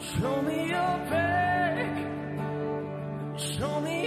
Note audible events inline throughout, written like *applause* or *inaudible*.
Show me your back. Show me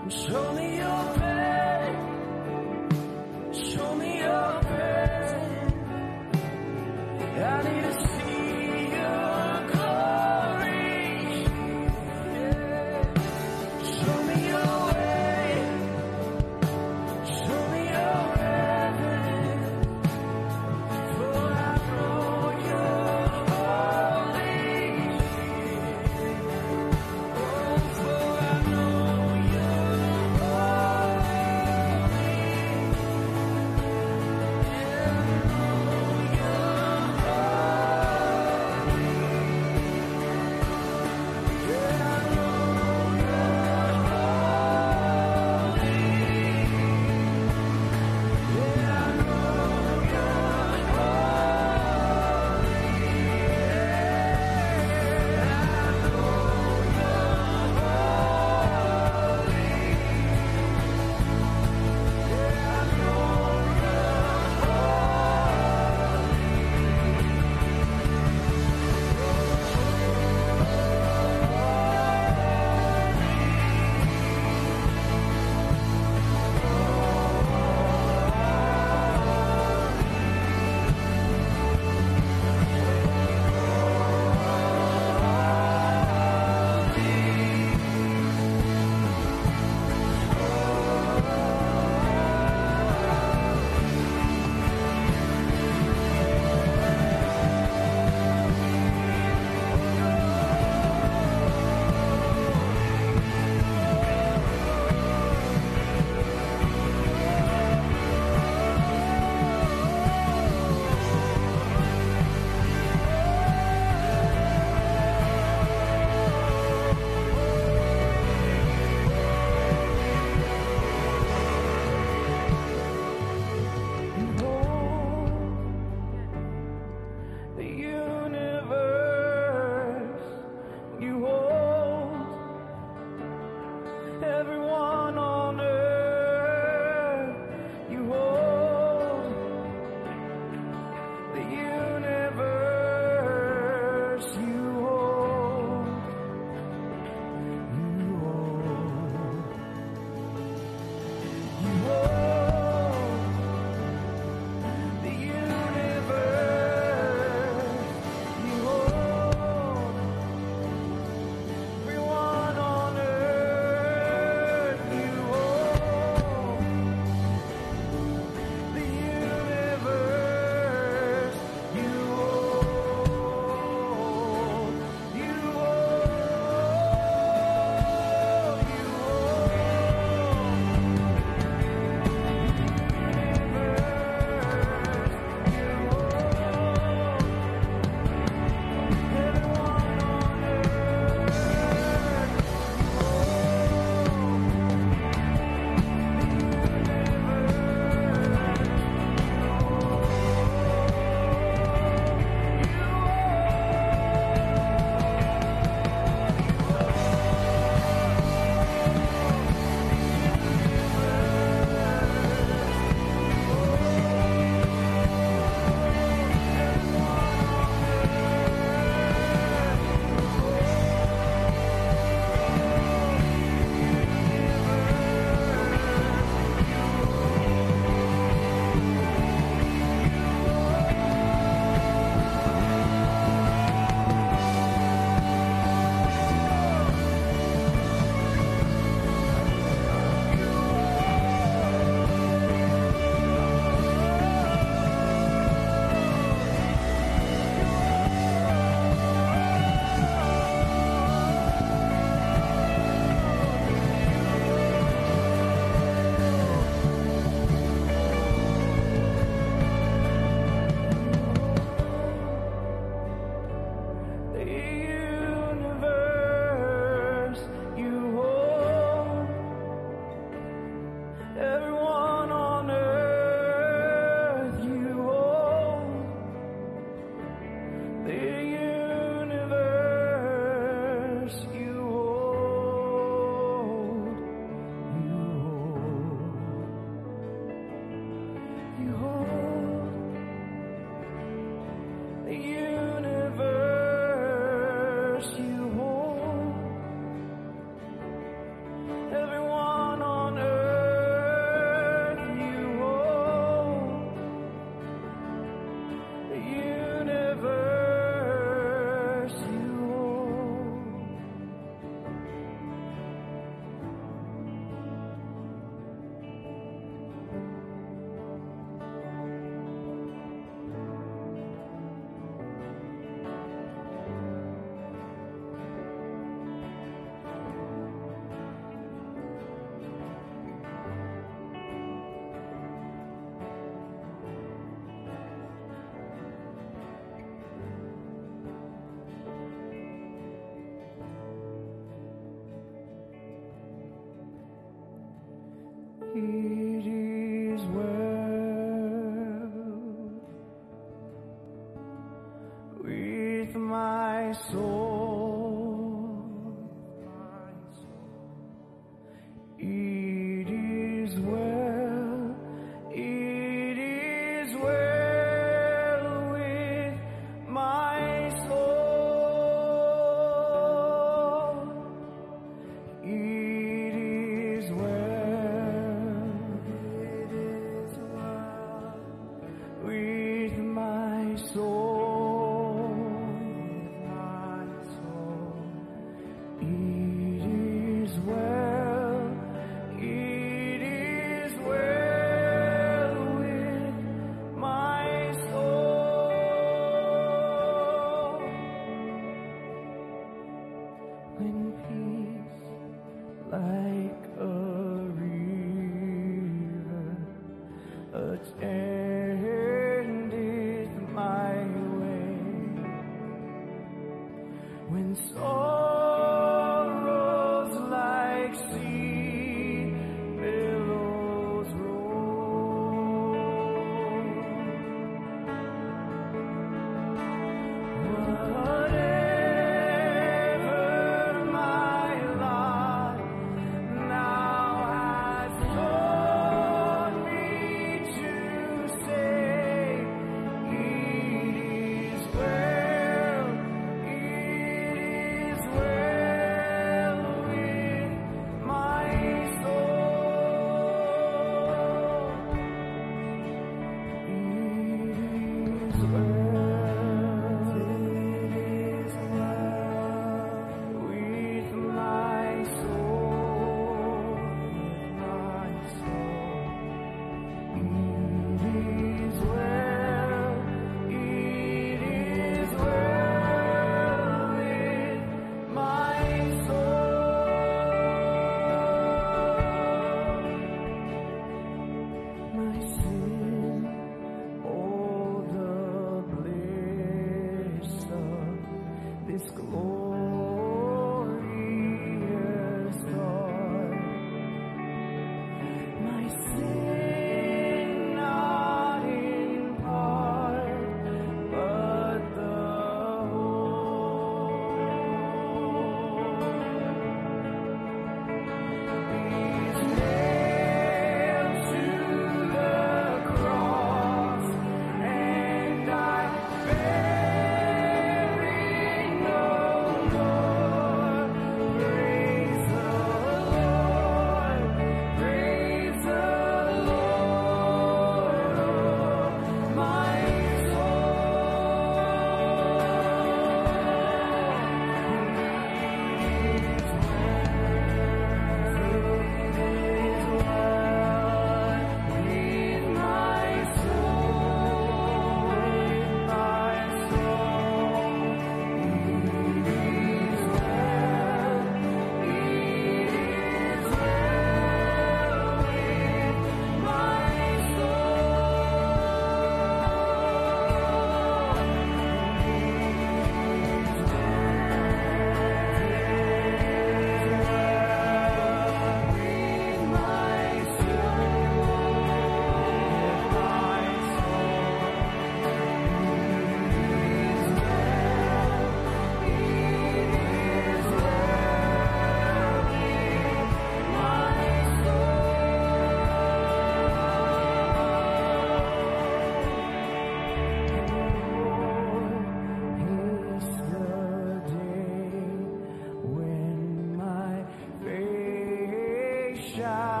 face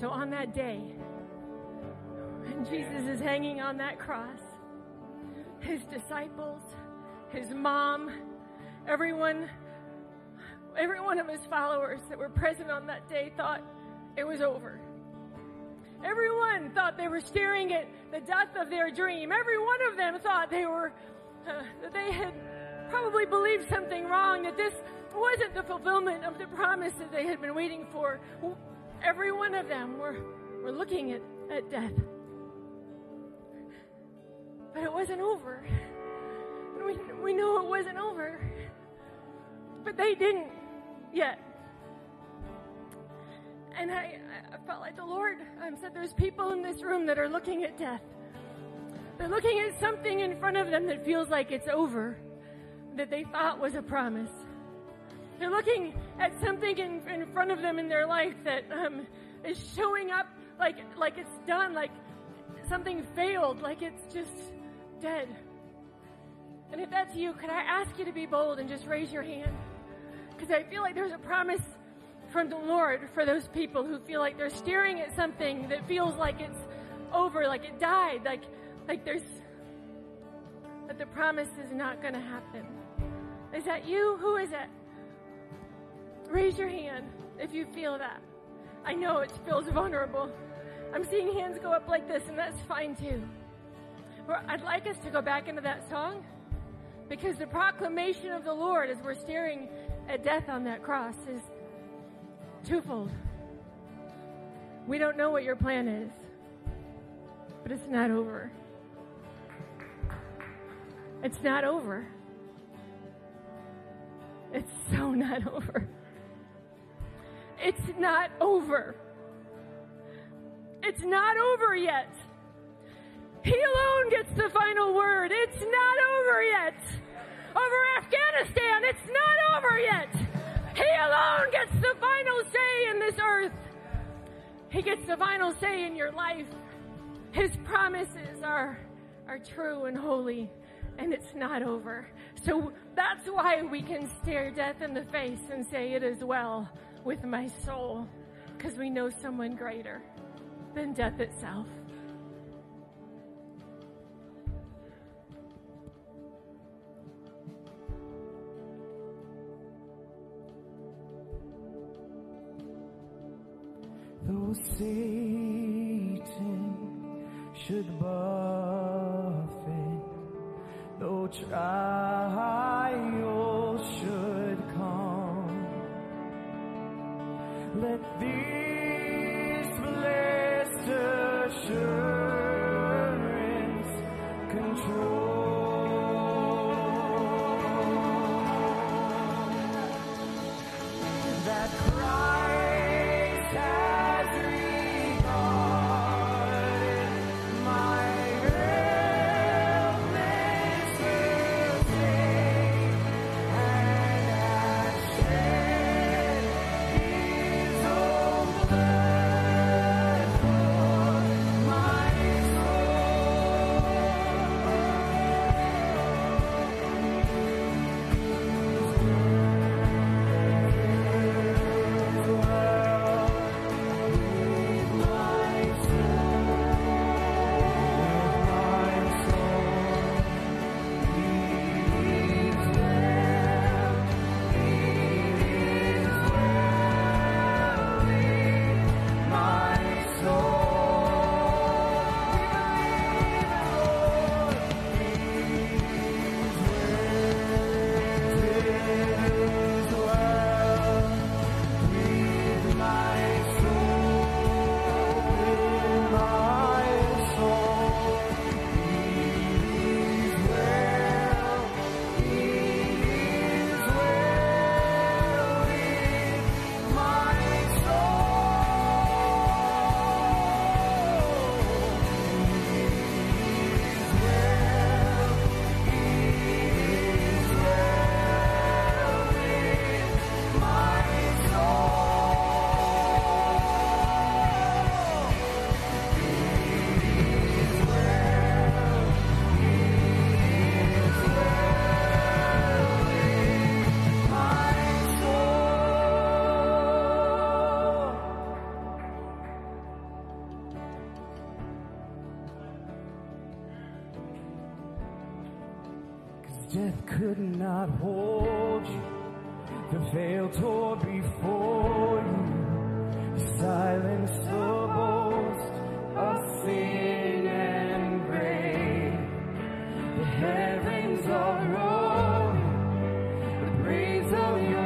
so on that day, when Jesus is hanging on that cross, his disciples, his mom, everyone, every one of his followers that were present on that day thought it was over. Everyone thought they were staring at the death of their dream. Every one of them thought they were, uh, that they had probably believed something wrong, that this wasn't the fulfillment of the promise that they had been waiting for. Every one of them were, were looking at, at death. But it wasn't over. And we, we knew it wasn't over. But they didn't yet. And I, I felt like the Lord um, said there's people in this room that are looking at death. They're looking at something in front of them that feels like it's over, that they thought was a promise. They're looking at something in, in front of them in their life that um, is showing up like like it's done, like something failed, like it's just dead. And if that's you, could I ask you to be bold and just raise your hand? Because I feel like there's a promise from the Lord for those people who feel like they're staring at something that feels like it's over, like it died, like like there's that the promise is not going to happen. Is that you? Who is it? Raise your hand if you feel that. I know it feels vulnerable. I'm seeing hands go up like this, and that's fine too. But I'd like us to go back into that song because the proclamation of the Lord as we're staring at death on that cross is twofold. We don't know what your plan is, but it's not over. It's not over. It's so *laughs* not over. It's not over. It's not over yet. He alone gets the final word. It's not over yet. Over Afghanistan, it's not over yet. He alone gets the final say in this earth. He gets the final say in your life. His promises are, are true and holy, and it's not over. So that's why we can stare death in the face and say, It is well with my soul, because we know someone greater than death itself. Though Satan should buffet, though trials let this heavens are roaring. The praise of your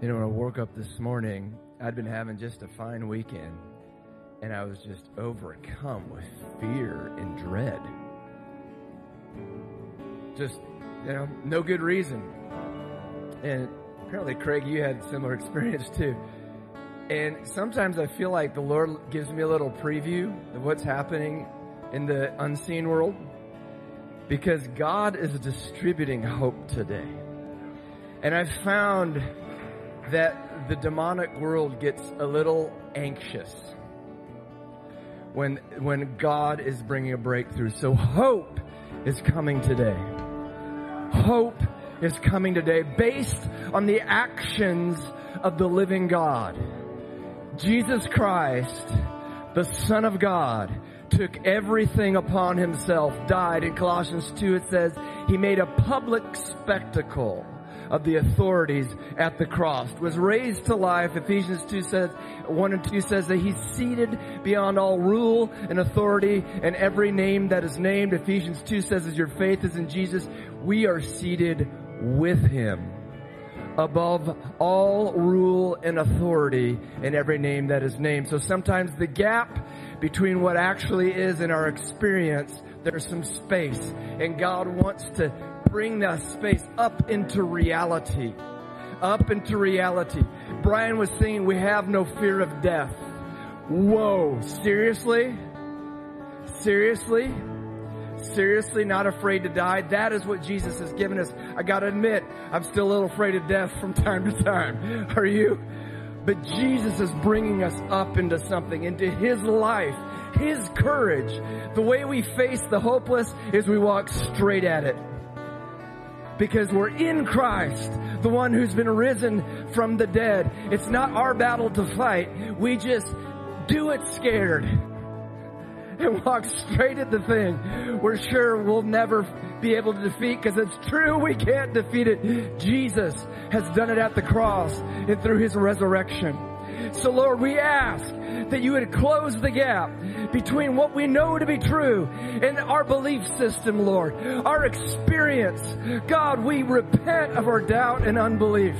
You know, when I woke up this morning, I'd been having just a fine weekend, and I was just overcome with fear and dread. Just You know, no good reason. And apparently, Craig, you had similar *laughs* experience too. And sometimes I feel like the Lord gives me a little preview of what's happening in the unseen world because God is distributing hope today. And I've found that the demonic world gets a little anxious when, when God is bringing a breakthrough. So hope is coming today. Hope is coming today based on the actions of the living God. Jesus Christ, the Son of God, took everything upon himself, died. In Colossians 2 it says, he made a public spectacle of the authorities at the cross, was raised to life. Ephesians 2 says, 1 and 2 says that he's seated beyond all rule and authority and every name that is named. Ephesians 2 says as your faith is in Jesus, we are seated with him above all rule and authority in every name that is named. So sometimes the gap between what actually is in our experience, there's some space and God wants to bring that space up into reality. Up into reality. Brian was saying we have no fear of death. Whoa, seriously? Seriously? Seriously not afraid to die? That is what Jesus has given us. I gotta admit, I'm still a little afraid of death from *laughs* time to time. Are you? But Jesus is bringing us up into something, into His life, His courage. The way we face the hopeless is we walk straight at it. Because we're in Christ, the one who's been risen from the dead. It's not our battle to fight. We just do it scared and walk straight at the thing we're sure we'll never be able to defeat because it's true we can't defeat it. Jesus has done it at the cross and through his resurrection. So Lord, we ask that you would close the gap between what we know to be true and our belief system, Lord, our experience. God, we repent of our doubt and unbelief.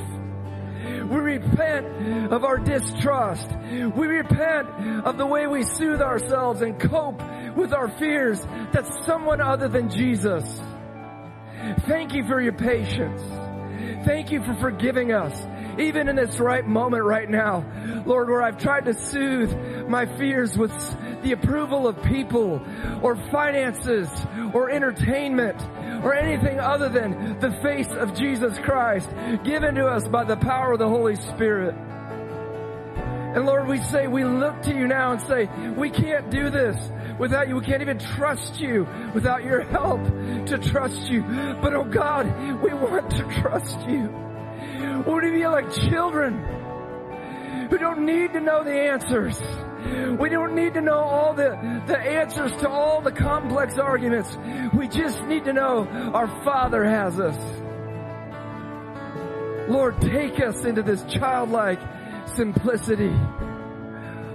We repent of our distrust. We repent of the way we soothe ourselves and cope with our fears that someone other than Jesus. Thank you for your patience. Thank you for forgiving us, even in this right moment right now. Lord, where I've tried to soothe my fears with the approval of people or finances or entertainment or anything other than the face of Jesus Christ given to us by the power of the Holy Spirit. And Lord, we say, we look to you now and say, we can't do this without you. We can't even trust you without your help to trust you. But oh God, we want to trust you. We want to be like children who don't need to know the answers. We don't need to know all the, the answers to all the complex arguments. We just need to know our Father has us. Lord, take us into this childlike simplicity.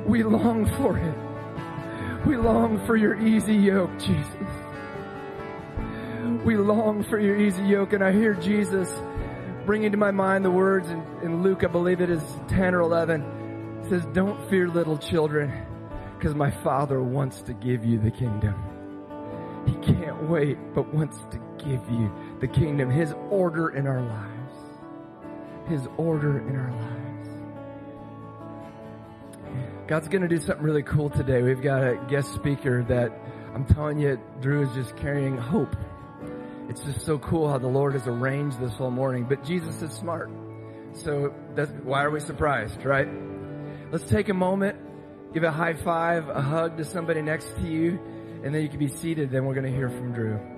We long for it. We long for your easy yoke, Jesus. We long for your easy yoke. And I hear Jesus bringing to my mind the words in, in Luke, I believe it is 10 or 11. It says, Don't fear, little children, because my Father wants to give you the kingdom. He can't wait, but wants to give you the kingdom, His order in our lives. His order in our lives. God's going to do something really cool today. We've got a guest speaker that I'm telling you, Drew is just carrying hope. It's just so cool how the Lord has arranged this whole morning. But Jesus is smart. So that's, why are we surprised, right? Let's take a moment, give a high five, a hug to somebody next to you, and then you can be seated. Then we're going to hear from Drew.